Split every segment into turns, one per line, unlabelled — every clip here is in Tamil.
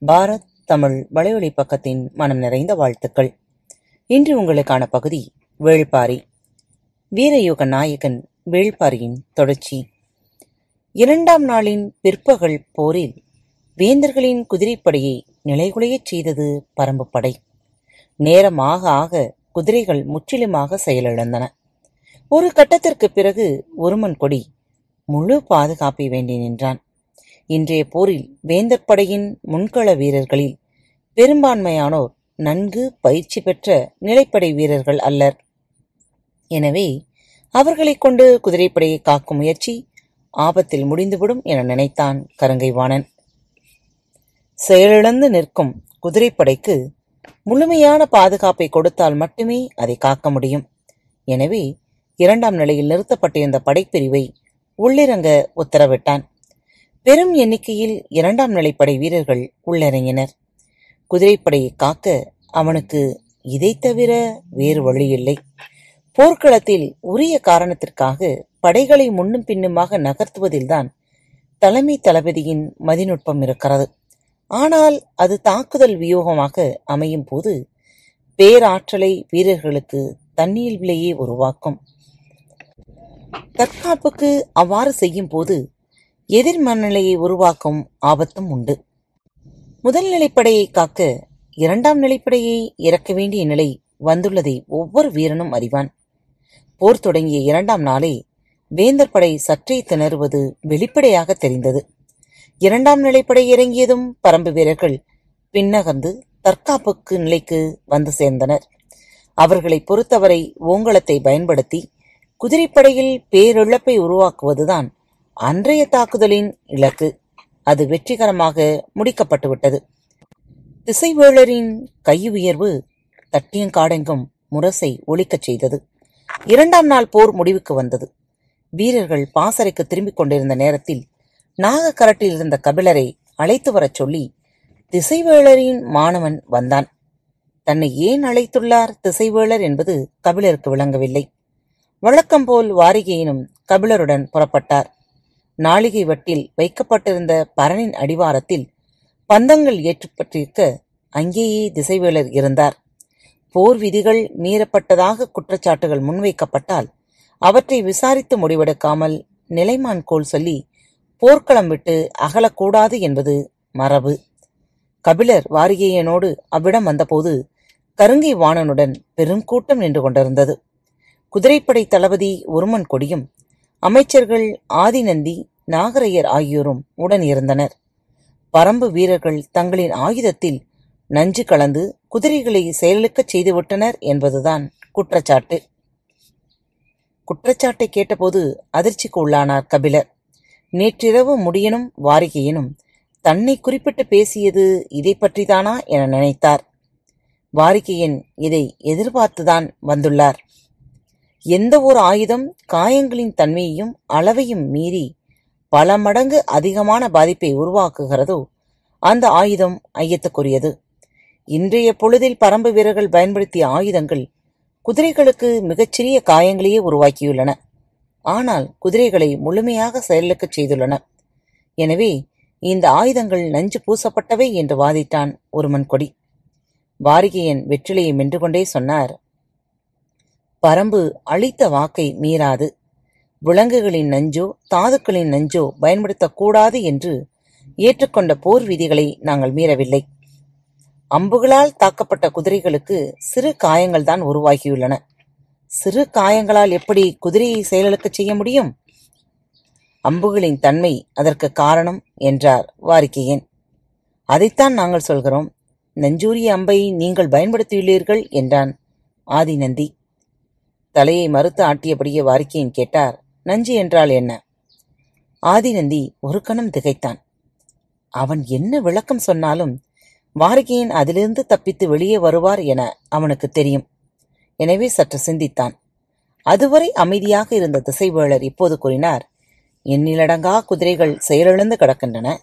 பாரத் தமிழ் வலையொலி பக்கத்தின் மனம் நிறைந்த வாழ்த்துக்கள். இன்று உங்களுக்கான பகுதி வேள்பாரி. வீரயுக நாயகன் வேள்பாரியின் தொடர்ச்சி. இரண்டாம் நாளின் பிற்பகல் போரில் வேந்தர்களின் குதிரைப்படையை நிலைகுலையச் செய்தது பரம்பு படை. நேரம் ஆக ஆக குதிரைகள் முற்றிலுமாக செயலிழந்தன. ஒரு கட்டத்திற்கு பிறகு ஒருமன் கொடி முழு பாதுகாப்பை வேண்டி நின்றான். இன்றைய போரில் வேந்தர் படையின் முன்கள வீரர்களில் பெரும்பான்மையானோர் நன்கு பயிற்சி பெற்ற நிலைப்படை வீரர்கள் அல்லர். எனவே அவர்களைக் கொண்டு குதிரைப்படையை காக்கும் முயற்சி ஆபத்தில் முடிந்துவிடும் என நினைத்தான் கருங்கைவாணன். செயலிழந்து நிற்கும் குதிரைப்படைக்கு முழுமையான பாதுகாப்பை கொடுத்தால் மட்டுமே அதை காக்க முடியும். எனவே இரண்டாம் நிலையில் நிறுத்தப்பட்டிருந்த படைப்பிரிவை உள்ளிறங்க உத்தரவிட்டான். பெரும் எண்ணிக்கையில் இரண்டாம் நிலைப்படை வீரர்கள் உள்ளிறங்கினர். குதிரைப்படையை காக்க அவனுக்கு இதை தவிர வேறு வழியில்லை. போர்க்களத்தில் உரிய காரணத்திற்காக படைகளை முன்னும் பின்னுமாக நகர்த்துவதில்தான் தலைமை தளபதியின் மதிநுட்பம் இருக்கிறது. ஆனால் அது தாக்குதல் வியூகமாக அமையும் போது பேராற்றலை வீரர்களுக்கு தன்னியல்பிலேயே உருவாக்கும். தற்காப்புக்கு அவ்வாறு செய்யும் போது எதிர் மனநிலையை உருவாக்கும் ஆபத்தும் உண்டு. முதல் நிலைப்படையை காக்க இரண்டாம் நிலைப்படையை இறக்க வேண்டிய நிலை வந்துள்ளதை ஒவ்வொரு வீரனும் அறிவான். போர் தொடங்கிய இரண்டாம் நாளே வேந்தர் படை சற்றே திணறுவது வெளிப்படையாக தெரிந்தது. இரண்டாம் நிலைப்படை இறங்கியதும் பரம்பு வீரர்கள் பின்னகர்ந்து தற்காப்புக்கு நிலைக்கு வந்து சேர்ந்தனர். அவர்களை பொறுத்தவரை ஓங்கலத்தை பயன்படுத்தி குதிரைப்படையில் பேரிழப்பை உருவாக்குவதுதான் அன்றைய தாக்குதலின் இலக்கு அது வெற்றிகரமாக முடிக்கப்பட்டுவிட்டது. திசைவேளரின் கையுயர்வு தட்டியங்காடெங்கும் முரசை ஒழிக்கச் செய்தது. இரண்டாம் நாள் போர் முடிவுக்கு வந்தது. வீரர்கள் பாசறைக்கு திரும்பிக் கொண்டிருந்த நேரத்தில் நாகக்கரட்டில் இருந்த கபிலரை அழைத்து வரச் சொல்லி திசைவேளரின் மாணவன் வந்தான். தன்னை ஏன் அழைத்துள்ளார் திசைவேளர் என்பது கபிலருக்கு விளங்கவில்லை. வழக்கம்போல் வாரிகையினும் கபிலருடன் புறப்பட்டார். நாளிகை வட்டில் வைக்கப்பட்டிருந்த பரனின் அடிவாரத்தில் பந்தங்கள் ஏற்றப்பட்டிருக்க அங்கேயே திசைவேளர் இருந்தார். போர் விதிகள் மீறப்பட்டதாக குற்றச்சாட்டுகள் முன்வைக்கப்பட்டால் அவற்றை விசாரித்து முடிவெடுக்காமல் நிலைமான் கோல் சொல்லி போர்க்களம் விட்டு அகலக்கூடாது என்பது மரபு. கபிலர் வாரிகையனோடு அவ்விடம் வந்தபோது கருங்கை வாணனுடன் பெருங்கூட்டம் நின்று கொண்டிருந்தது. குதிரைப்படை தளபதி ஒருமன் கொடியும் அமைச்சர்கள் ஆதிநந்தி நாகரையர் ஆகியோரும் உடன் இருந்தனர். பரம்பு வீரர்கள் தங்களின் ஆயுதத்தில் நஞ்சு கலந்து குதிரைகளை செயலிழக்கச் செய்துவிட்டனர் என்பதுதான் குற்றச்சாட்டு. குற்றச்சாட்டை கேட்டபோது அதிர்ச்சிக்கு உள்ளானார் கபிலர். நேற்றிரவு முடியனும் வாரிகையனும் தன்னை குறிப்பிட்டு பேசியது இதை பற்றிதானா என நினைத்தார். வாரிகையன் இதை எதிர்பார்த்துதான் வந்துள்ளார். எந்த ஒரு ஆயுதம் காயங்களின் தன்மையையும் அளவையும் மீறி பல மடங்கு அதிகமான பாதிப்பை உருவாக்குகிறதோ அந்த ஆயுதம் ஐயத்துக்குரியது. இன்றைய பொழுதில் பரம்பு வீரர்கள் பயன்படுத்திய ஆயுதங்கள் குதிரைகளுக்கு மிகச்சிறிய காயங்களையே உருவாக்கியுள்ளன. ஆனால் குதிரைகளை முழுமையாக செயலுக்குச் செய்துள்ளன. எனவே இந்த ஆயுதங்கள் நஞ்சு பூசப்பட்டவை என்று வாதிட்டான் ஒருமன் கொடி. வாரிகையன் வெற்றிலையை மென்று கொண்டே சொன்னார் பரம்பு அளித்த வாக்கை மீறாது. விலங்குகளின் நஞ்சோ தாதுக்களின் நஞ்சோ பயன்படுத்தக்கூடாது என்று ஏற்றுக்கொண்ட போர் விதிகளை நாங்கள் மீறவில்லை. அம்புகளால் தாக்கப்பட்ட குதிரைகளுக்கு சிறு காயங்கள்தான் உருவாகியுள்ளன. சிறு காயங்களால் எப்படி குதிரையை செயலிழக்கச் செய்ய முடியும்? அம்புகளின் தன்மை அதற்கு காரணம் என்றார் வாரிக்கையன். அதைத்தான் நாங்கள் சொல்கிறோம். நஞ்சூரிய அம்பை நீங்கள் பயன்படுத்தியுள்ளீர்கள் என்றான் ஆதிநந்தி. தலையை மறுத்து ஆட்டியபடியே வாரிக்கையின் கேட்டார் நஞ்சு என்றால் என்ன? ஆதிநந்தி ஒரு கணம் திகைத்தான். அவன் என்ன விளக்கம் சொன்னாலும் வாரிகையின் அதிலிருந்து தப்பித்து வெளியே வருவார் என அவனுக்கு தெரியும். எனவே சற்று சிந்தித்தான். அதுவரை அமைதியாக இருந்த திசைவேளர் இப்போது கூறினார் எண்ணிலடங்கா குதிரைகள் செயலிழந்து கிடக்கின்றன.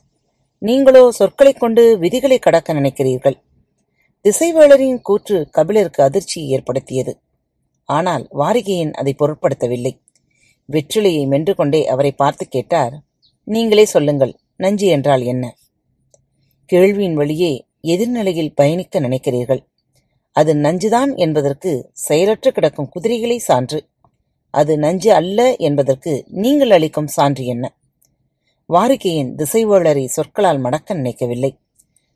நீங்களோ சொற்களைக் கொண்டு விதிகளை கடக்க நினைக்கிறீர்கள். திசைவேளரின் கூற்று கபிலருக்கு அதிர்ச்சியை ஏற்படுத்தியது. ஆனால் வாரிகையன் அதை பொருட்படுத்தவில்லை. வெற்றிலையை மென்று கொண்டே அவரை பார்த்து கேட்டார் நீங்களே சொல்லுங்கள் நஞ்சு என்றால் என்ன? கேள்வியின் வழியே எதிர்நிலையில் பயணிக்க நினைக்கிறீர்கள். அது நஞ்சுதான் என்பதற்கு செயலற்று கிடக்கும் குதிரைகளை சான்று. அது நஞ்சு அல்ல என்பதற்கு நீங்கள் அளிக்கும் சான்று என்ன? வாரிகையின் திசைவேளரை சொற்களால் மடக்க நினைக்கவில்லை.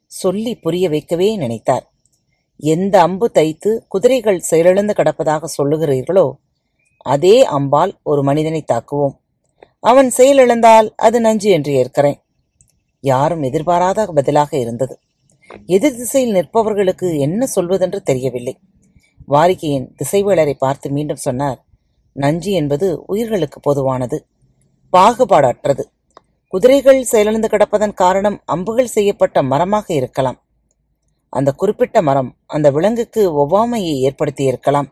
சொல்லி புரிய வைக்கவே நினைத்தார். எந்த அம்பு தைத்து குதிரைகள் செயலிழந்து கிடப்பதாக சொல்லுகிறீர்களோ அதே அம்பால் ஒரு மனிதனை தாக்குவோம். அவன் செயலிழந்தால் அது நஞ்சு என்று ஏற்கிறேன். யாரும் எதிர்பாராத பதிலாக இருந்தது. எதிர் திசையில் நிற்பவர்களுக்கு என்ன சொல்வதென்று தெரியவில்லை. வாரிகையின் திசைவேளரை பார்த்து மீண்டும் சொன்னார் நஞ்சு என்பது உயிர்களுக்கு பொதுவானது. பாகுபாடற்றது. குதிரைகள் செயலிழந்து கிடப்பதன் காரணம் அம்புகள் செய்யப்பட்ட மரமாக இருக்கலாம். அந்த குறிப்பிட்ட மரம் அந்த விலங்குக்கு ஒவ்வாமையை ஏற்படுத்தியிருக்கலாம்.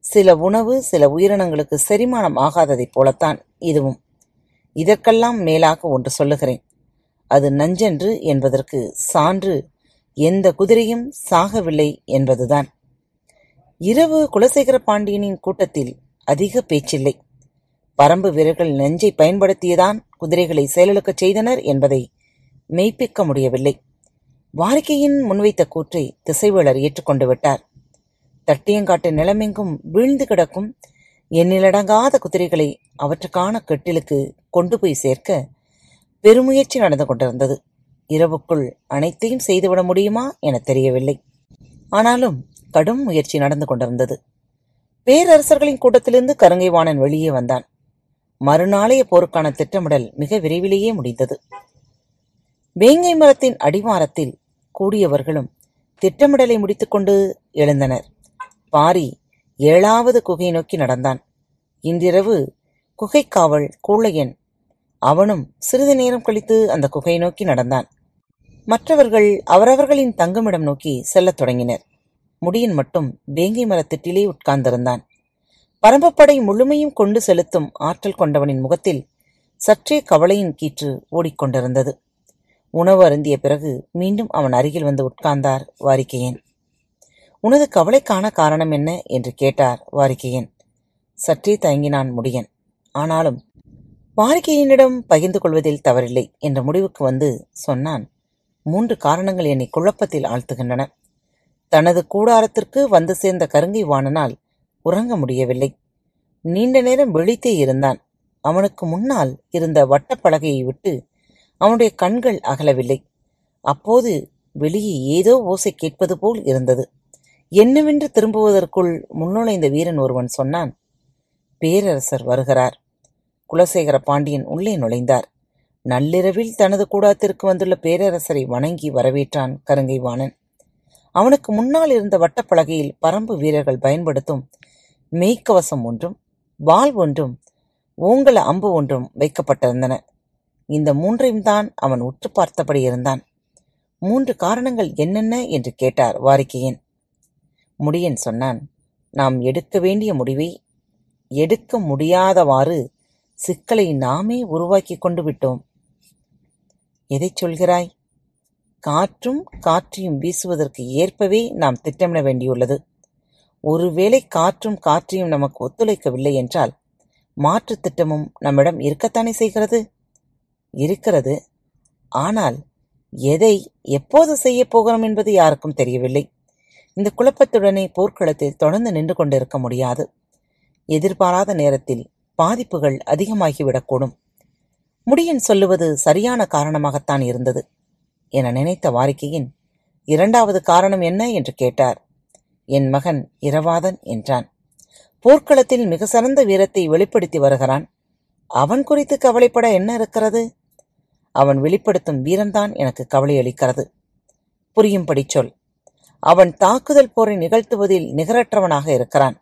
சில உணவு சில உயிரினங்களுக்கு செரிமானம் ஆகாததைப் போலத்தான் இதுவும். இதற்கெல்லாம் மேலாக ஒன்று சொல்லுகிறேன். அது நஞ்சென்று என்பதற்கு சான்று எந்த குதிரையும் சாகவில்லை என்பதுதான். இரவு குலசேகர பாண்டியனின் கூட்டத்தில் அதிக பேச்சில்லை. பரம்பு வீரர்கள் நெஞ்சை பயன்படுத்தியதான் குதிரைகளை செயலிழக்கச் செய்தனர் என்பதை மெய்ப்பிக்க முடியவில்லை. வாரிக்கையின் முன்வைத்த கூற்றை திசைவேளர் ஏற்றுக்கொண்டு விட்டார். தட்டியங்காட்டு நிலமெங்கும் வீழ்ந்து கிடக்கும் எண்ணிலடங்காத குதிரைகளை அவற்றுக்கான கெட்டிலுக்கு கொண்டு போய் சேர்க்க பெருமுயற்சி நடந்து கொண்டிருந்தது. இரவுக்குள் அனைத்தையும் செய்துவிட முடியுமா என தெரியவில்லை. ஆனாலும் கடும் முயற்சி நடந்து கொண்டிருந்தது. பேரரசர்களின் கூட்டத்திலிருந்து கருங்கைவாணன் வெளியே வந்தான். மறுநாளைய போருக்கான திட்டமிடல் மிக விரைவிலேயே முடிந்தது. வேங்கை மரத்தின் அடிவாரத்தில் கூடியவர்களும் திட்டமிடலை முடித்துக்கொண்டு எழுந்தனர். பாரி ஏழாவது குகையை நோக்கி நடந்தான். இன்றிரவு குகைக்காவல் கூழையன் அவனும் சிறிது நேரம் கழித்து அந்த குகையை நோக்கி நடந்தான். மற்றவர்கள் அவரவர்களின் தங்குமிடம் நோக்கி செல்லத் தொடங்கினர். முடியன் மட்டும் வேங்கை மரத்திட்டிலே உட்கார்ந்திருந்தான். பரம்பப்படை முழுமையும் கொண்டு செலுத்தும் ஆற்றல் கொண்டவனின் முகத்தில் சற்றே கவலையின் கீற்று ஓடிக்கொண்டிருந்தது. உணவு அருந்திய பிறகு மீண்டும் அவன் அருகில் வந்து உட்கார்ந்தார் வாரிக்கையன். உனது கவலைக்கான காரணம் என்ன என்று கேட்டார் வாரிக்கையன். சற்றே தயங்கினான் முடியன். ஆனாலும் வாரிக்கையனிடம் பகிர்ந்து கொள்வதில் தவறில்லை என்ற முடிவுக்கு வந்து சொன்னான். மூன்று காரணங்கள் என்னை குழப்பத்தில் ஆழ்த்துகின்றன. தனது கூடாரத்திற்கு வந்து சேர்ந்த கருங்கை வாணனால் உறங்க முடியவில்லை. நீண்ட நேரம் விழித்தே இருந்தான். அவனுக்கு முன்னால் இருந்த வட்டப்பலகையை விட்டு அவனுடைய கண்கள் அகலவில்லை. அப்போது வெளியே ஏதோ ஓசை கேட்பது போல் இருந்தது. என்னவென்று திரும்புவதற்குள் முன்னுழைந்த வீரன் ஒருவன் சொன்னான் பேரரசர் வருகிறார். குலசேகர பாண்டியன் உள்ளே நுழைந்தார். நள்ளிரவில் தனது கூடாத்திற்கு வந்துள்ள பேரரசரை வணங்கி வரவேற்றான் கருங்கைவாணன். அவனுக்கு முன்னால் இருந்த வட்டப்பலகையில் பரம்பு வீரர்கள் பயன்படுத்தும் மெய்க்கவசம் ஒன்றும் வாள் ஒன்றும் ஓங்கல அம்பு ஒன்றும் வைக்கப்பட்டிருந்தன. இந்த மூன்றையும் தான் அவன் உற்று பார்த்தபடி இருந்தான். மூன்று காரணங்கள் என்னென்ன? என்று கேட்டார் வாரிக்கையன். முடியன் சொன்னான் நாம் எடுக்க வேண்டிய முடிவை எடுக்க முடியாதவாறு சிக்கலை நாமே உருவாக்கிக் கொண்டு விட்டோம். எதைச் சொல்கிறாய்? காற்றும் காற்றியும் வீசுவதற்கு ஏற்பவே நாம் திட்டமிட வேண்டியுள்ளது. ஒருவேளை காற்றும் காற்றியும் நமக்கு ஒத்துழைக்கவில்லை என்றால் மாற்றுத் திட்டமும் நம்மிடம் இருக்கத்தானே செய்கிறது? இருக்கிறது. ஆனால் எதை எப்போது செய்யப் போகிறோம் என்பது யாருக்கும் தெரியவில்லை. இந்த குழப்பத்துடனே போர்க்களத்தில் தொடர்ந்து நின்று கொண்டிருக்க முடியாது. எதிர்பாராத நேரத்தில் பாதிப்புகள் அதிகமாகிவிடக்கூடும். முடியன் சொல்லுவது சரியான காரணமாகத்தான் இருந்தது என நினைத்த வாரிக்கையின் இரண்டாவது காரணம் என்ன என்று கேட்டார். என் மகன் இரவாதன் என்றான். போர்க்களத்தில் மிக சிறந்த வீரத்தை வெளிப்படுத்தி வருகிறான். அவன் குறித்து கவலைப்பட என்ன இருக்கிறது? அவன் வெளிப்படுத்தும் வீரம்தான் எனக்கு கவலை அளிக்கிறது புரியும்படி சொல். அவன் தாக்குதல் போரை நிகழ்த்துவதில் நிகரற்றவனாக இருக்கிறான்.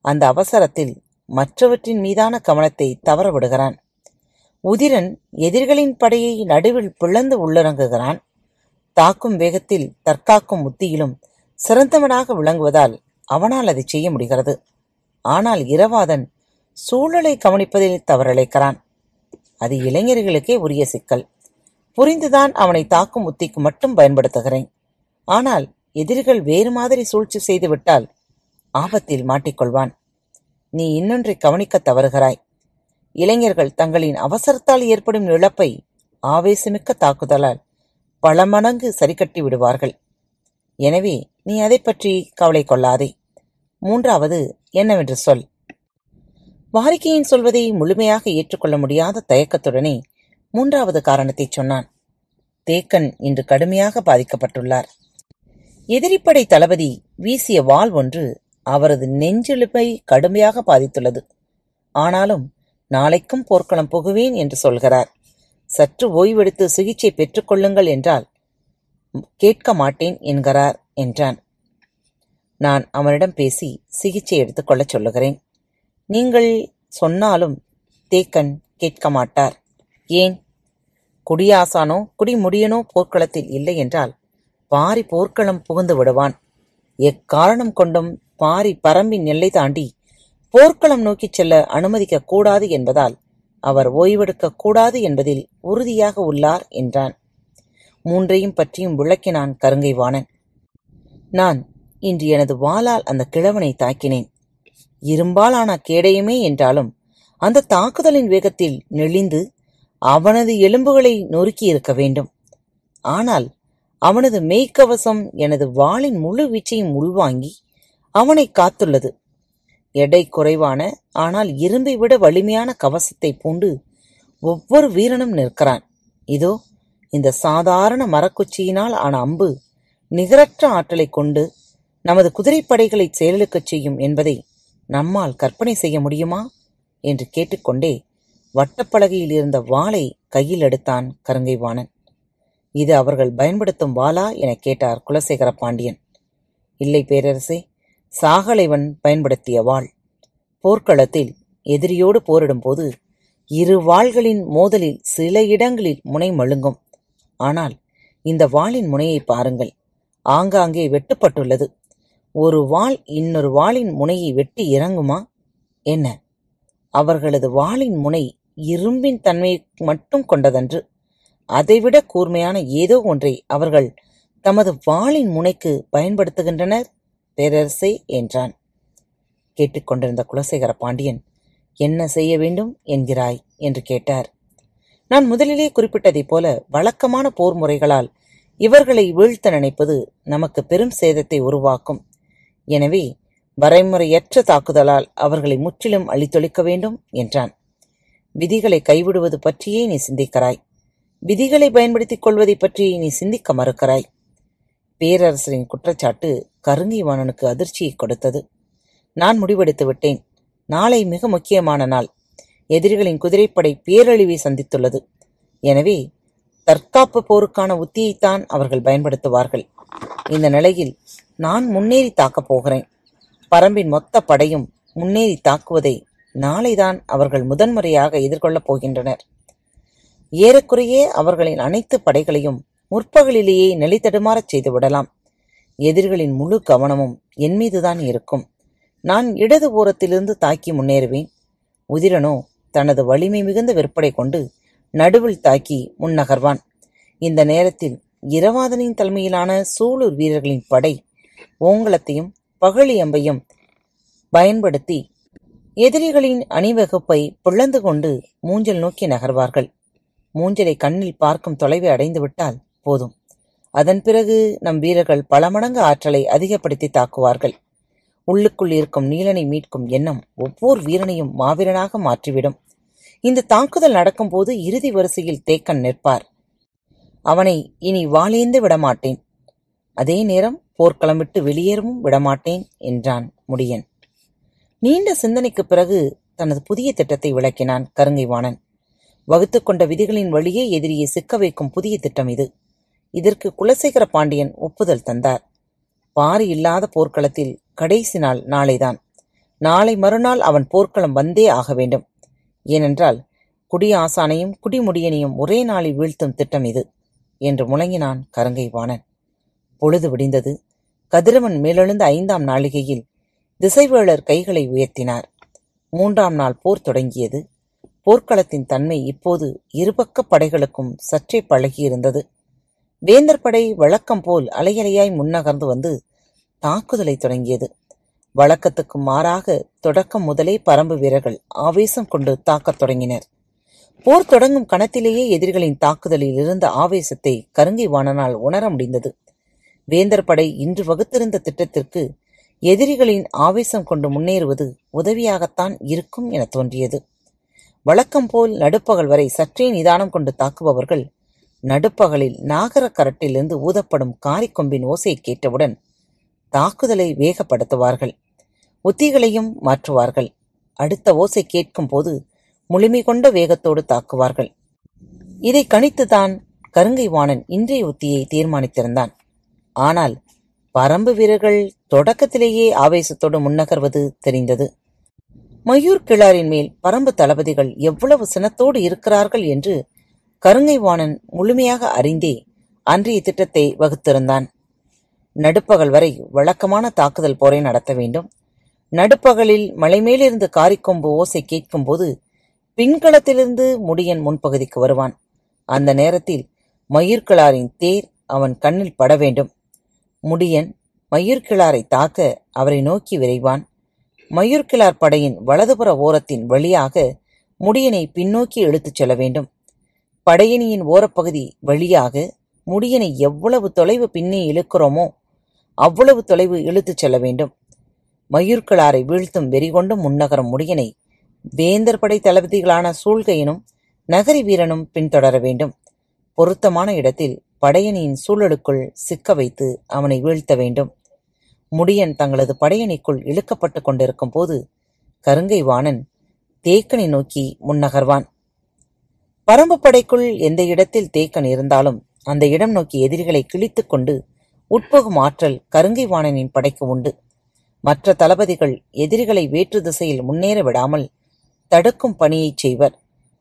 அந்த அவசரத்தில் மற்றவற்றின் மீதான கவனத்தை தவற விடுகிறான் உதிரன் எதிரிகளின் படையை நடுவில் பிளந்து உள்ளிறங்குகிறான். தாக்கும் வேகத்தில் தற்காக்கும் உத்தியிலும் சிறந்தவனாக விளங்குவதால் அவனால் அதை செய்ய முடிகிறது. ஆனால் இரவாதன் சூழலை கவனிப்பதில் தவறிழைக்கிறான். அது இளைஞர்களுக்கே உரிய சிக்கல். புரிந்துதான் அவனை தாக்கும் உத்திக்கு மட்டும் பயன்படுத்துகிறேன். ஆனால் எதிரிகள் வேறு மாதிரி சூழ்ச்சி செய்துவிட்டால் ஆபத்தில் மாட்டிக்கொள்வான். நீ இன்னொன்றை கவனிக்க தவறுகிறாய். இளைஞர்கள் தங்களின் அவசரத்தால் ஏற்படும் இழப்பை ஆவேசமிக்க தாக்குதலால் பல மடங்கு சரிக்கட்டி விடுவார்கள். எனவே நீ அதை பற்றி கவலை கொள்ளாதே. மூன்றாவது என்னவென்று சொல். வாரிக்கையின் சொல்வதை முழுமையாக ஏற்றுக்கொள்ள முடியாத தயக்கத்துடனே மூன்றாவது காரணத்தை சொன்னான். தேக்கன் இன்று கடுமையாக பாதிக்கப்பட்டுள்ளார். எதிரிப்படை தளபதி வீசிய வாள் ஒன்று அவரது நெஞ்செழுப்பை கடுமையாக பாதித்துள்ளது. ஆனாலும் நாளைக்கும் போர்க்களம் புகுவேன் என்று சொல்கிறார். சற்று ஓய்வெடுத்து சிகிச்சை பெற்றுக்கொள்ளுங்கள் என்றால் கேட்க மாட்டேன் என்கிறார் என்றான். நான் அவனிடம் பேசி சிகிச்சை எடுத்துக்கொள்ளச் சொல்லுகிறேன் நீங்கள் சொன்னாலும் தேக்கன் கேட்க மாட்டார். ஏன்? குடியாசானோ குடிமுடியனோ போர்க்களத்தில் இல்லை என்றால் பாரி போர்க்களம் புகுந்து விடுவான். எக்காரணம் கொண்டும் பாரி பரம்பின் எல்லை தாண்டி போர்க்களம் நோக்கிச் செல்ல அனுமதிக்கக் கூடாது என்பதால் அவர் ஓய்வெடுக்கக் கூடாது என்பதில் உறுதியாக உள்ளார் என்றான். மூன்றையும் பற்றியும் விளக்கினான் கருங்கைவாணன். நான் இன்று எனது வாளால் அந்த கிழவனை தாக்கினேன். இரும்பாலான கேடயமே என்றாலும் அந்த தாக்குதலின் வேகத்தில் நெளிந்து அவனது எலும்புகளை நொறுக்கி இருக்க வேண்டும். ஆனால் அவனது மெய்க்கவசம் எனது வாளின் முழு வீச்சையும் உள்வாங்கி அவனை காத்துள்ளது. எடை குறைவான ஆனால் இரும்பை விட வலிமையான கவசத்தை பூண்டு ஒவ்வொரு வீரனும் நிற்கிறான். இதோ இந்த சாதாரண மரக்குச்சியினால் ஆன அம்பு நிகரற்ற ஆற்றலைக் கொண்டு நமது குதிரைப்படைகளை செயலுக்கச் செய்யும் என்பதை நம்மால் கற்பனை செய்ய முடியுமா? என்று கேட்டுக்கொண்டே வட்டப்பலகையில் இருந்த வாளை கையில் எடுத்தான் கருங்கைவாணன். இது அவர்கள் பயன்படுத்தும் வாளா? எனக் கேட்டார் குலசேகர பாண்டியன். இல்லை பேரரசே சாகலைவன் பயன்படுத்திய வாள். போர்க்களத்தில் எதிரியோடு போரிடும்போது இரு வாள்களின் மோதலில் சில இடங்களில் முனை மழுங்கும். ஆனால் இந்த வாளின் முனையை பாருங்கள். ஆங்காங்கே வெட்டுப்பட்டுள்ளது. ஒரு வாள் இன்னொரு வாளின் முனையை வெட்டி இறங்குமா? என்ன? அவர்களது வாளின் முனை இரும்பின் தன்மையை மட்டும் கொண்டதன்று. அதைவிட கூர்மையான ஏதோ ஒன்றை அவர்கள் தமது வாளின் முனைக்கு பயன்படுத்துகின்றனர்? பேரரசே என்றான். கேட்டுக்கொண்டிருந்த குலசேகர பாண்டியன் என்ன செய்ய வேண்டும் என்கிறாய்? என்று கேட்டார். நான் முதலிலே குறிப்பிட்டதைப் போல வழக்கமான போர் முறைகளால் இவர்களை வீழ்த்த நினைப்பது நமக்கு பெரும் சேதத்தை உருவாக்கும். எனவே வரைமுறையற்ற தாக்குதலால் அவர்களை முற்றிலும் அழித்தொழிக்க வேண்டும் என்றான். விதிகளை கைவிடுவது பற்றியே நீ சிந்திக்கிறாய். விதிகளை பயன்படுத்திக் கொள்வதைப் பற்றி நீ சிந்திக்க மறுக்கிறாய். பேரரசரின் குற்றச்சாட்டு கருங்கைவாணனுக்கு அதிர்ச்சியை கொடுத்தது. நான் முடிவெடுத்து விட்டேன். நாளை மிக முக்கியமான நாள். எதிரிகளின் குதிரைப்படை பேரழிவை சந்தித்துள்ளது. எனவே தற்காப்பு போருக்கான உத்தியைத்தான் அவர்கள் பயன்படுத்துவார்கள். இந்த நிலையில் நான் முன்னேறி தாக்கப் போகிறேன். பரம்பின் மொத்த படையும் முன்னேறி தாக்குவதை நாளைதான் அவர்கள் முதன்முறையாக எதிர்கொள்ளப் போகின்றனர். ஏறக்குறைய அவர்களின் அனைத்து படைகளையும் முற்பகலிலேயே நிலைத்தடுமாறச் செய்து விடலாம். எதிரிகளின் முழு கவனமும் என் மீதுதான் இருக்கும். நான் இடது ஓரத்திலிருந்து தாக்கி முன்னேறுவேன். உதிரனோ தனது வலிமை மிகுந்த விற்பனை கொண்டு நடுவில் தாக்கி முன்னகர்வான். இந்த நேரத்தில் இரவாதனின் தலைமையிலான சூலூர் வீரர்களின் படை ஓங்கலத்தையும் பகழியம்பையும் பயன்படுத்தி எதிரிகளின் அணிவகுப்பை பிளந்து கொண்டு மூஞ்சல் நோக்கி நகர்வார்கள். மூஞ்சலை கண்ணில் பார்க்கும் தொலைவை அடைந்துவிட்டால் போதும். அதன் பிறகு நம் வீரர்கள் பல மடங்கு ஆற்றலை அதிகப்படுத்தி தாக்குவார்கள். உள்ளுக்குள் இருக்கும் நீலனை மீட்கும் எண்ணம் ஒவ்வொரு வீரனையும் மாவீரனாக மாற்றிவிடும். இந்த தாக்குதல் நடக்கும்போது இறுதி வரிசையில் தேக்கன் நிற்பார். அவனை இனி வாளேந்து விடமாட்டேன். அதே நேரம் போர்க்களம் விட்டு வெளியேறவும் விடமாட்டேன் என்றான் முடியன். நீண்ட சிந்தனைக்குப் பிறகு தனது புதிய திட்டத்தை விளக்கினான் கருங்கைவாணன். வகுத்துக் கொண்ட விதிகளின் வழியே எதிரியை சிக்க வைக்கும் புதிய திட்டம் இது. இதற்கு குலசேகர பாண்டியன் ஒப்புதல் தந்தார். பாரி இல்லாத போர்க்களத்தில் கடைசி நாள் நாளைதான். நாளை மறுநாள் அவன் போர்க்களம் வந்தே ஆக வேண்டும். ஏனென்றால் குடி ஆசானையும் குடிமுடியனையும் ஒரே நாளில் வீழ்த்தும் திட்டம் இது என்று முழங்கினான் கருங்கை வாணன் பொழுது விடிந்தது. கதிரவன் மேலெழுந்த ஐந்தாம் நாளிகையில் திசைவேளர் கைகளை உயர்த்தினார். மூன்றாம் நாள் போர் தொடங்கியது. போர்க்களத்தின் தன்மை இப்போது இருபக்க படைகளுக்கும் சற்றே பழகியிருந்தது. வேந்தர் படை வழக்கம் போல் அலையலையாய் முன்னகர்ந்து வந்து தாக்குதலை தொடங்கியது. வழக்கத்துக்கு மாறாக தொடக்கம் முதலே பரம்பு வீரர்கள் ஆவேசம் கொண்டு தாக்கத் தொடங்கினர். போர் தொடங்கும் கணத்திலேயே எதிரிகளின் தாக்குதலில் இருந்த ஆவேசத்தை கருங்கை வாணனால் உணர முடிந்தது. வேந்தர் படை இன்று வகுத்திருந்த திட்டத்திற்கு எதிரிகளின் ஆவேசம் கொண்டு முன்னேறுவது உதவியாகத்தான் இருக்கும் என தோன்றியது. வழக்கம் போல் நடுப்பகல் வரை சற்றே நிதானம் கொண்டு தாக்குபவர்கள் நடுப்பகலில் நாகர கரட்டிலிருந்து ஊதப்படும் காரிக்கொம்பின் ஓசையை கேட்டவுடன் தாக்குதலை வேகப்படுத்துவார்கள். உத்திகளையும் மாற்றுவார்கள். அடுத்த ஓசை கேட்கும் போது முழுமை கொண்ட வேகத்தோடு தாக்குவார்கள். இதை கணித்துதான் கருங்கை வாணன் இன்றைய உத்தியை தீர்மானித்திருந்தான். ஆனால் பரம்பு வீரர்கள் தொடக்கத்திலேயே ஆவேசத்தோடு முன்னகர்வது தெரிந்தது. மயூர் கிளாரின் மேல் பரம்பு தளபதிகள் எவ்வளவு சினத்தோடு இருக்கிறார்கள் என்று கருங்கை வாணன் முழுமையாக அறிந்தே அன்றைய திட்டத்தை வகுத்திருந்தான். நடுப்பகல் வரை வழக்கமான தாக்குதல் போரை நடத்த வேண்டும். நடுப்பகலில் மலைமேலிருந்து காரிக்கொம்பு ஓசை கேட்கும்போது பின்களத்திலிருந்து முடியன் முன்பகுதிக்கு வருவான். அந்த நேரத்தில் மயூர்கிளாரின் தேர் அவன் கண்ணில் பட வேண்டும். முடியன் மயிர்கிழாரை தாக்க அவரை நோக்கி விரைவான். மயூர்கிழார் படையின் வலதுபுற ஓரத்தின் வழியாக முடியனை பின்னோக்கி இழுத்துச் செல்ல வேண்டும். படையணியின் ஓரப்பகுதி வழியாக முடியனை எவ்வளவு தொலைவு பின்னே இழுக்கிறோமோ அவ்வளவு தொலைவு இழுத்துச் செல்ல வேண்டும். மயூர்கிழாரை வீழ்த்தும் வெறிகொண்டும் முன்னகரும் முடியனை வேந்தர் படை தளபதிகளான சூழ்கையனும் நகரி வீரனும் பின்தொடர வேண்டும். பொருத்தமான இடத்தில் படையணியின் சூழலுக்குள் சிக்க வைத்து அவனை வீழ்த்த வேண்டும். முடியன் தங்களது படையணிக்குள் இழுக்கப்பட்டுக் கொண்டிருக்கும் போது கருங்கை வாணன் தேக்கனை நோக்கி முன்னகர்வான். பரம்பு படைக்குள் எந்த இடத்தில் தேக்கன் இருந்தாலும் அந்த இடம் நோக்கி எதிரிகளை கிழித்துக் கொண்டு உட்புகும் ஆற்றல் கருங்கை வாணனின் படைக்கு உண்டு. மற்ற தளபதிகள் எதிரிகளை வேற்று திசையில் முன்னேற விடாமல் தடுக்கும் பணியைச் செய்வர்.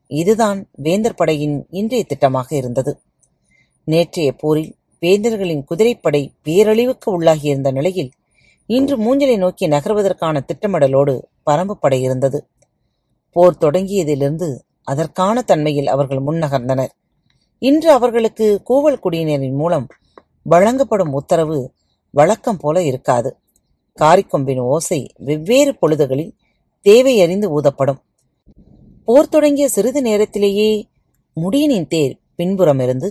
இதுதான் வேந்தர் படையின் இன்றைய திட்டமாக இருந்தது. நேற்றைய போரில் வேந்தர்களின் குதிரைப்படை பேரழிவுக்கு உள்ளாகியிருந்த நிலையில் இன்று மூஞ்சலை நோக்கி நகர்வதற்கான திட்டமிடலோடு பரம்பு படை இருந்தது. போர் தொடங்கியதிலிருந்து அதற்கான தன்மையில் அவர்கள் முன்னகர்ந்தனர். இன்று அவர்களுக்கு கூவல் குடியினரின் மூலம் வழங்கப்படும் உத்தரவு வழக்கம் போல இருக்காது. காரிக்கொம்பின் ஓசை வெவ்வேறு பொழுதுகளில் தேவையறிந்து ஊதப்படும். போர் தொடங்கிய சிறிது நேரத்திலேயே முடியனின் தேர் பின்புறமிருந்து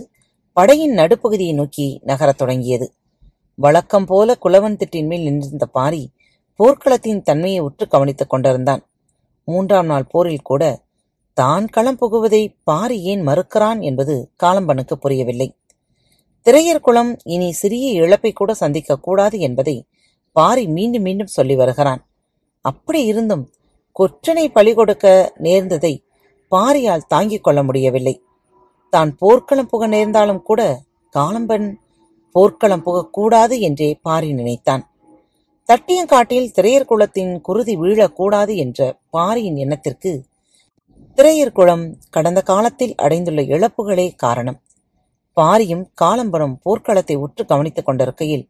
படையின் நடுப்பகுதியை நோக்கி நகரத் தொடங்கியது. வழக்கம் போல குலவன் திட்டின் மேல் நின்றிருந்த பாரி போர்க்களத்தின் தன்மையை உற்று கவனித்துக் கொண்டிருந்தான். மூன்றாம் நாள் போரில் கூட தான் களம் புகுவதை பாரி ஏன் மறுக்கிறான் என்பது காலம்பனுக்கு புரியவில்லை. திரையர் குளம் இனி சிறிய இழப்பை கூட சந்திக்க கூடாது என்பதை பாரி மீண்டும் மீண்டும் சொல்லி வருகிறான். அப்படி இருந்தும் கொற்றனை பழி கொடுக்க நேர்ந்ததை பாரியால் தாங்கிக் கொள்ள முடியவில்லை. தான் போர்க்களம் புக நேர்ந்தாலும் கூட காலம்பன் போர்க்களம் புகக்கூடாது என்றே பாரி நினைத்தான். தட்டியங்காட்டில் திரையர் குளத்தின் குருதி வீழக்கூடாது என்ற பாரியின் எண்ணத்திற்கு திரையர் குளம் கடந்த காலத்தில் அடைந்துள்ள இழப்புகளே காரணம். பாரியும் காலம்பனும் போர்க்களத்தை உற்று கவனித்துக் கொண்டிருக்கையில்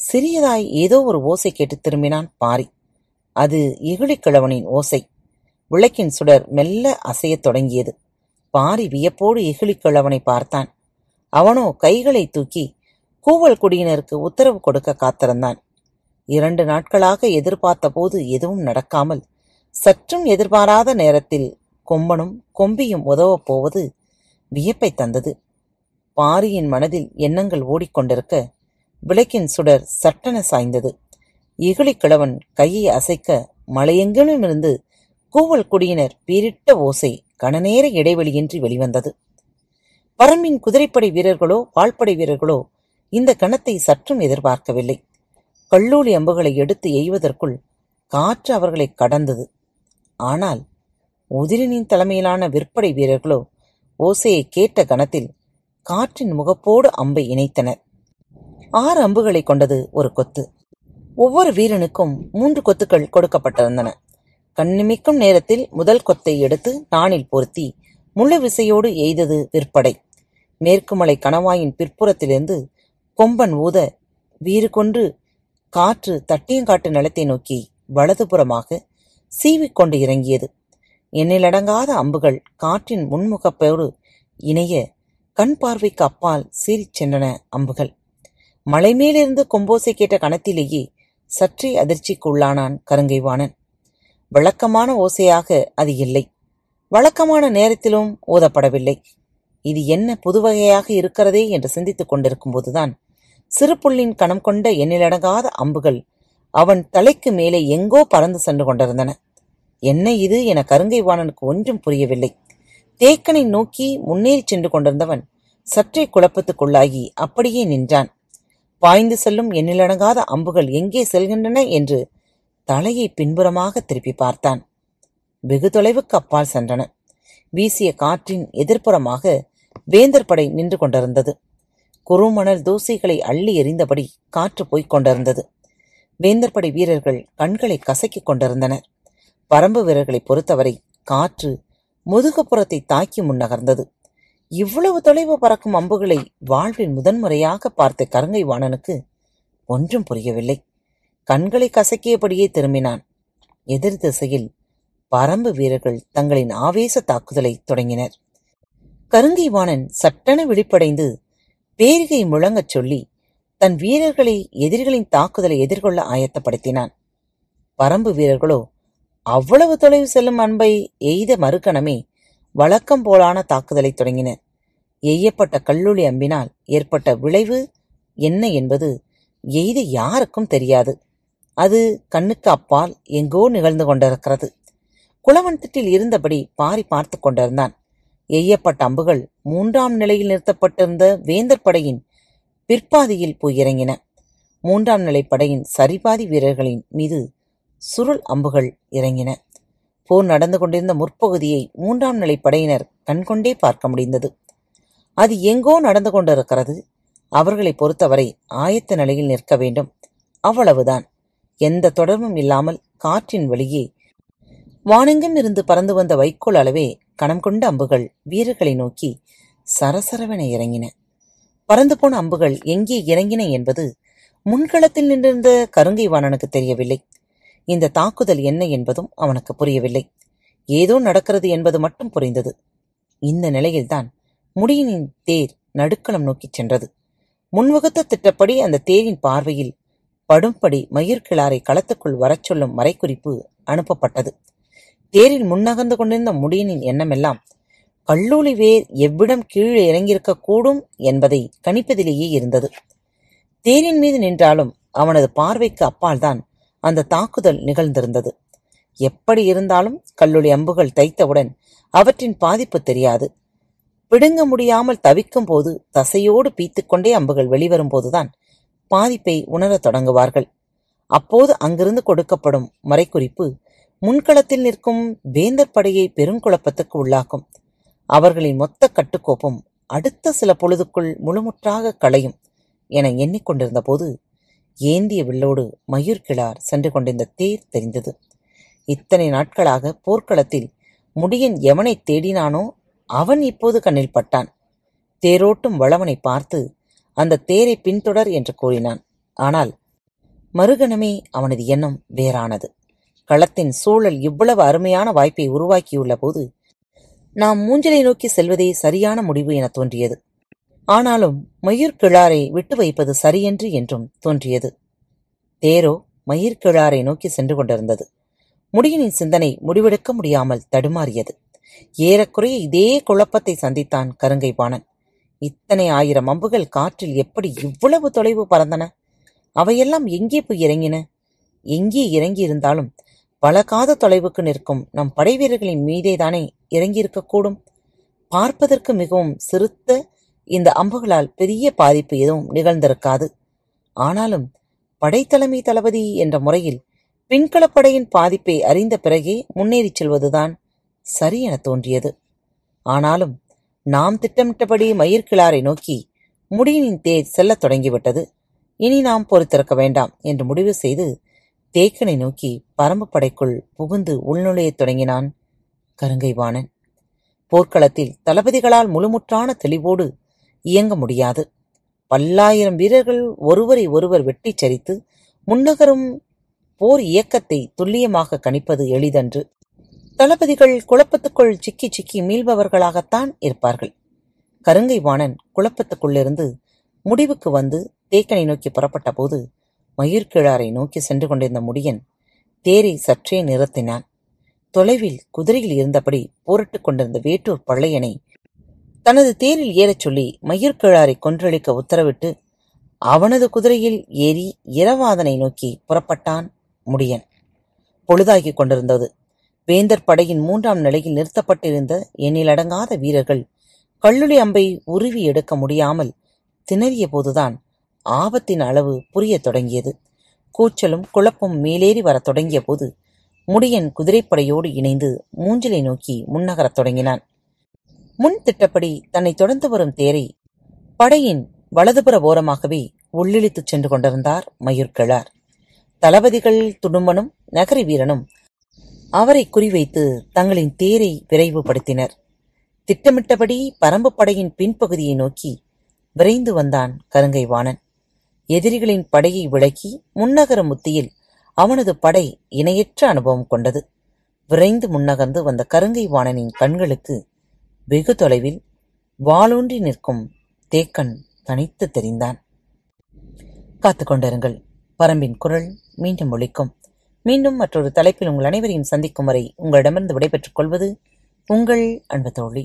சிறியதாய் ஏதோ ஒரு ஓசை கேட்டு திரும்பினான் பாரி. அது இகுழிக்கிழவனின் ஓசை. விளக்கின் சுடர் மெல்ல அசையத் தொடங்கியது. பாரி வியப்போடு இகிழிக்கிழவனை பார்த்தான். அவனோ கைகளை தூக்கி கூவல் குடியினருக்கு உத்தரவு கொடுக்க காத்திருந்தான். இரண்டு நாட்களாக எதிர்பார்த்த போது எதுவும் நடக்காமல் சற்றும் எதிர்பாராத நேரத்தில் கொம்பனும் கொம்பியும் உதவப் போவது வியப்பை தந்தது. பாரியின் மனதில் எண்ணங்கள் ஓடிக்கொண்டிருக்க விளக்கின் சுடர் சட்டென சாய்ந்தது. இகிழிக்கிழவன் கையை அசைக்க மலையெங்கிலுமிருந்து கூவல் குடியினர் பீரிட்ட ஓசை கனநேர இடைவெளியின்றி வெளிவந்தது. பரம்பின் குதிரைப்படை வீரர்களோ வாழ்படை வீரர்களோ இந்த கணத்தை சற்றும் எதிர்பார்க்கவில்லை. கல்லூலி அம்புகளை எடுத்து எய்வதற்குள் காற்று அவர்களை கடந்தது. ஆனால் உதிரினின் தலைமையிலான விற்படை வீரர்களோ ஓசையை கேட்ட கணத்தில் காற்றின் முகப்போடு அம்பை இணைத்தனர். ஆறு அம்புகளை கொண்டது ஒரு கொத்து. ஒவ்வொரு வீரனுக்கும் மூன்று கொத்துக்கள் கொடுக்கப்பட்டிருந்தன. கண்ணிமிக்கும் நேரத்தில் முதல் கொத்தை எடுத்து நாணில் பொருத்தி முழு விசையோடு எய்தது விற்படை. மேற்கு மலை கணவாயின் பிற்புறத்திலிருந்து கொம்பன் ஊத வீறு கொன்று காற்று தட்டியங்காட்டு நிலத்தை நோக்கி வலதுபுறமாக சீவிக்கொண்டு இறங்கியது. எண்ணிலடங்காத அம்புகள் காற்றின் முன்முகப்போடு இணைய கண் பார்வைக்கு அப்பால் சீறிச் சென்றன அம்புகள். மலை மேலிருந்து கொம்போசை கேட்ட கணத்திலேயே சற்றே அதிர்ச்சிக்கு உள்ளானான் கருங்கைவாணன். வழக்கமான ஓசையாக அது இல்லை. வழக்கமான நேரத்திலும் ஓதப்படவில்லை. இது என்ன புதுவகையாக இருக்கிறதே என்று சிந்தித்துக் கொண்டிருக்கும் போதுதான் சிறுபுள்ளின் கணம் கொண்ட எண்ணிலடங்காத அம்புகள் அவன் தலைக்கு மேலே எங்கோ பறந்து சென்று கொண்டிருந்தன. என்ன இது என கருங்கை வாணனுக்கு ஒன்றும் புரியவில்லை. தேக்கனை நோக்கி முன்னேறி சென்று கொண்டிருந்தவன் சற்றே குழப்பத்துக்குள்ளாகி அப்படியே நின்றான். பாய்ந்து செல்லும் எண்ணிலடங்காத அம்புகள் எங்கே செல்கின்றன என்று தலையை பின்புறமாக திருப்பி பார்த்தான். வெகு தொலைவுக்கு அப்பால் சென்றன. வீசிய காற்றின் எதிர்ப்புறமாக வேந்தர் படை நின்று கொண்டிருந்தது. குறுமணல் தூசிகளை அள்ளி எறிந்தபடி காற்று போய்க் கொண்டிருந்தது. வேந்தர் படை வீரர்கள் கண்களை கசக்கிக் கொண்டிருந்தனர். பரம்பு வீரர்களை பொறுத்தவரை காற்று முதுகுப்புறத்தை தாக்கி முன்னகர்ந்தது. இவ்வளவு தொலைவு பறக்கும் அம்புகளை வாழ்வில் முதன்முறையாக பார்த்த கருங்கை வாணனுக்கு ஒன்றும் புரியவில்லை. கண்களை கசக்கியபடியே திரும்பினான். எதிர் திசையில் பரம்பு வீரர்கள் தங்களின் ஆவேச தாக்குதலை தொடங்கினர். கருங்கை வாணன் சட்டென விழிப்படைந்து பேரிகை முழங்கச் சொல்லி தன் வீரர்களை எதிரிகளின் தாக்குதலை எதிர்கொள்ள ஆயத்தப்படுத்தினான். பரம்பு வீரர்களோ அவ்வளவு தொலைவு செல்லும் அன்பை எய்த மறுகணமே வழக்கம் போலான தாக்குதலை தொடங்கினர். எய்யப்பட்ட கல்லூலி அம்பினால் ஏற்பட்ட விளைவு என்ன என்பது எய்த யாருக்கும் தெரியாது. அது கண்ணுக்கு அப்பால் எங்கோ நிகழ்ந்து கொண்டிருக்கிறது. குளவன் திட்டில் இருந்தபடி பாரி பார்த்து கொண்டிருந்தான். எய்யப்பட்ட அம்புகள் மூன்றாம் நிலையில் நிறுத்தப்பட்டிருந்த வேந்தர் படையின் பிற்பாதியில் போய் இறங்கின. மூன்றாம் நிலை படையின் சரிபாதி வீரர்களின் மீது சுருள் அம்புகள் இறங்கின. போர் நடந்து கொண்டிருந்த முற்பகுதியை மூன்றாம் நிலை படையினர் கண்கொண்டே பார்க்க முடிந்தது. அது எங்கோ நடந்து கொண்டிருக்கிறது. அவர்களை பொறுத்தவரை ஆயத்த நிலையில் நிற்க வேண்டும். அவ்வளவுதான். எந்த தொடர்பும் இல்லாமல் காற்றின் வழியே வானெங்கும் இருந்து பறந்து வந்த வைக்கோல் அளவே கணம் கொண்ட அம்புகள் வீரர்களை நோக்கி சரசரவென இறங்கின. பறந்து போன அம்புகள் எங்கே இறங்கின என்பது முன்களத்தில் நின்றிருந்த கருங்கை வாணனுக்கு தெரியவில்லை. இந்த தாக்குதல் என்ன என்பதும் அவனுக்கு புரியவில்லை. ஏதோ நடக்கிறது என்பது மட்டும் புரிந்தது. இந்த நிலையில்தான் முடியனின் தேர் நடுக்களம் நோக்கிச் சென்றது. முன்வகுத்த திட்டப்படி அந்த தேரின் பார்வையில் படும்படி மயிர்கிளாரை களத்துக்குள் வரச் சொல்லும் மறைக்குறிப்பு அனுப்பப்பட்டது. தேரில் முன்னகர்ந்து கொண்டிருந்த முடியனின் எண்ணமெல்லாம் கல்லூலி வேர் எவ்விடம் கீழே இறங்கியிருக்கக் கூடும் என்பதை கணிப்பதிலேயே இருந்தது. தேரின் மீது நின்றாலும் அவனது பார்வைக்கு அப்பால்தான் அந்த தாக்குதல் நிகழ்ந்திருந்தது. எப்படி இருந்தாலும் கல்லுளி அம்புகள் தைத்தவுடன் அவற்றின் பாதிப்பு தெரியாது. பிடுங்க முடியாமல் தவிக்கும் போது தசையோடு பீத்துக்கொண்டே அம்புகள் வெளிவரும் போதுதான் பாதிப்பை உணரத் தொடங்குவார்கள். அப்போது அங்கிருந்து கொடுக்கப்படும் மறைக்குறிப்பு முன்களத்தில் நிற்கும் வேந்தர் படையை பெருங்குழப்பத்துக்கு உள்ளாக்கும். அவர்களின் மொத்த கட்டுக்கோப்பும் அடுத்த சில பொழுதுக்குள் முழுமுற்றாக களையும் என எண்ணிக்கொண்டிருந்த போது ஏந்திய வில்லோடு மயூர் கிளார் சென்று கொண்டிருந்த தேர் தெரிந்தது. இத்தனை நாட்களாக போர்க்களத்தில் முடியன் எவனை தேடினானோ அவன் இப்போது கண்ணில் பட்டான். தேரோட்டும் வளவனை பார்த்து அந்த தேரை பின்தொடர் என்று கூறினான். ஆனால் மறுகணமே அவனது எண்ணம் வேறானது. களத்தின் சூழல் இவ்வளவு அருமையான வாய்ப்பை உருவாக்கியுள்ள போது நாம் மூஞ்சலை நோக்கி செல்வதே சரியான முடிவு என தோன்றியது. ஆனாலும் மயிர் கிழாரை விட்டு வைப்பது சரியன்று என்றும் தோன்றியது. தேரோ மயிர் கிழாரை நோக்கி சென்று கொண்டிருந்தது. முடியனின் சிந்தனை முடிவெடுக்க முடியாமல் தடுமாறியது. ஏறக்குறைய இதே குழப்பத்தை சந்தித்தான் கருங்கை பாணன் இத்தனை ஆயிரம் அம்புகள் காற்றில் எப்படி இவ்வளவு தொலைவு பறந்தன? அவையெல்லாம் எங்கே போய் இறங்கின? எங்கே இறங்கியிருந்தாலும் பழகாத தொலைவுக்கு நிற்கும் நம் படைவீரர்களின் மீதேதானே இறங்கியிருக்கக்கூடும். பார்ப்பதற்கு மிகவும் சிறுத்த இந்த அம்புகளால் பெரிய பாதிப்பு எதுவும் நிகழ்ந்திருக்காது. ஆனாலும் படைத்தலைமை தளபதி என்ற முறையில் பின்களப்படையின் பாதிப்பை அறிந்த பிறகே முன்னேறிச் செல்வதுதான் சரி என தோன்றியது. ஆனாலும் நாம் திட்டமிட்டபடி மயிர்கிளாரை நோக்கி முடியினின் தேர் செல்லத் தொடங்கிவிட்டது. இனி நாம் பொறுத்திருக்க வேண்டாம் என்று முடிவு செய்து தேக்கனை நோக்கி பரம்பு படைக்குள் புகுந்து உள்நுழையத் தொடங்கினான் கருங்கைவாணன். போர்க்களத்தில் தளபதிகளால் முழுமுற்றான தெளிவோடு இயங்க முடியாது. பல்லாயிரம் வீரர்கள் ஒருவரை ஒருவர் வெட்டிச் சரித்து முன்னகரும் போர் இயக்கத்தை துல்லியமாக கணிப்பது எளிதன்று. தளபதிகள் குழப்பத்துக்குள் சிக்கி சிக்கி மீள்பவர்களாகத்தான் இருப்பார்கள். கருங்கை வாணன் குழப்பத்துக்குள்ளிருந்து முடிவுக்கு வந்து தேக்கனை நோக்கி புறப்பட்ட போது மயிர்கிழாரை நோக்கி சென்று கொண்டிருந்த முடியன் தேரை சற்றே நிறுத்தினான். தொலைவில் குதிரையில் இருந்தபடி போரிட்டுக் கொண்டிருந்த வேட்டூர் பள்ளையனை தனது தேரில் ஏறச் சொல்லி மயிர்கிழாரை கொன்றளிக்க உத்தரவிட்டு அவனது குதிரையில் ஏறி இரவாதனை நோக்கி புறப்பட்டான் முடியன். பொழுதாகிக் கொண்டிருந்தது. வேந்தர் படையின் மூன்றாம் நிலையில் நிறுத்தப்பட்டிருந்த எண்ணிலடங்காத வீரர்கள் கல்லுளி அம்பை உருவி எடுக்க முடியாமல் திணறிய போதுதான் ஆபத்தின் அளவு புரியத் தொடங்கியது. கூச்சலும் குழப்பும் மேலேறி வரத் தொடங்கிய போது முடியன் குதிரைப்படையோடு இணைந்து மூஞ்சிலை நோக்கி முன்னகரத் தொடங்கினான். முன் திட்டப்படி தன்னை தொடர்ந்து வரும் தேரை படையின் வலதுபுற ஓரமாகவே உள்ளிழித்துச் சென்று கொண்டிருந்தார் மயூர்கிழார். தளபதிகள் துடும்பனும் நகரி வீரனும் அவரை குறிவைத்து தங்களின் தேரை விரைவுபடுத்தினர். திட்டமிட்டபடி பரம்பு படையின் பின்பகுதியை நோக்கி விரைந்து வந்தான் கருங்கை வாணன் எதிரிகளின் படையை விளக்கி முன்னகர முத்தியில் அவனது படை இணையற்ற அனுபவம் கொண்டது. விரைந்து முன்னகர்ந்து வந்த கருங்கை வாணனின் கண்களுக்கு வெகு தொலைவில் வாளூன்றி நிற்கும் தேக்கன் தனித்து தெரிந்தான். காத்துக்கொண்டிருங்கள் பரம்பின் குரல் மீண்டும் ஒழிக்கும் மீண்டும் மற்றொரு தலைப்பில் உங்கள் அனைவரையும் சந்திக்கும் வரை உங்களிடமிருந்து விடைபெற்றுக் கொள்வது உங்கள் அன்பு தோழி.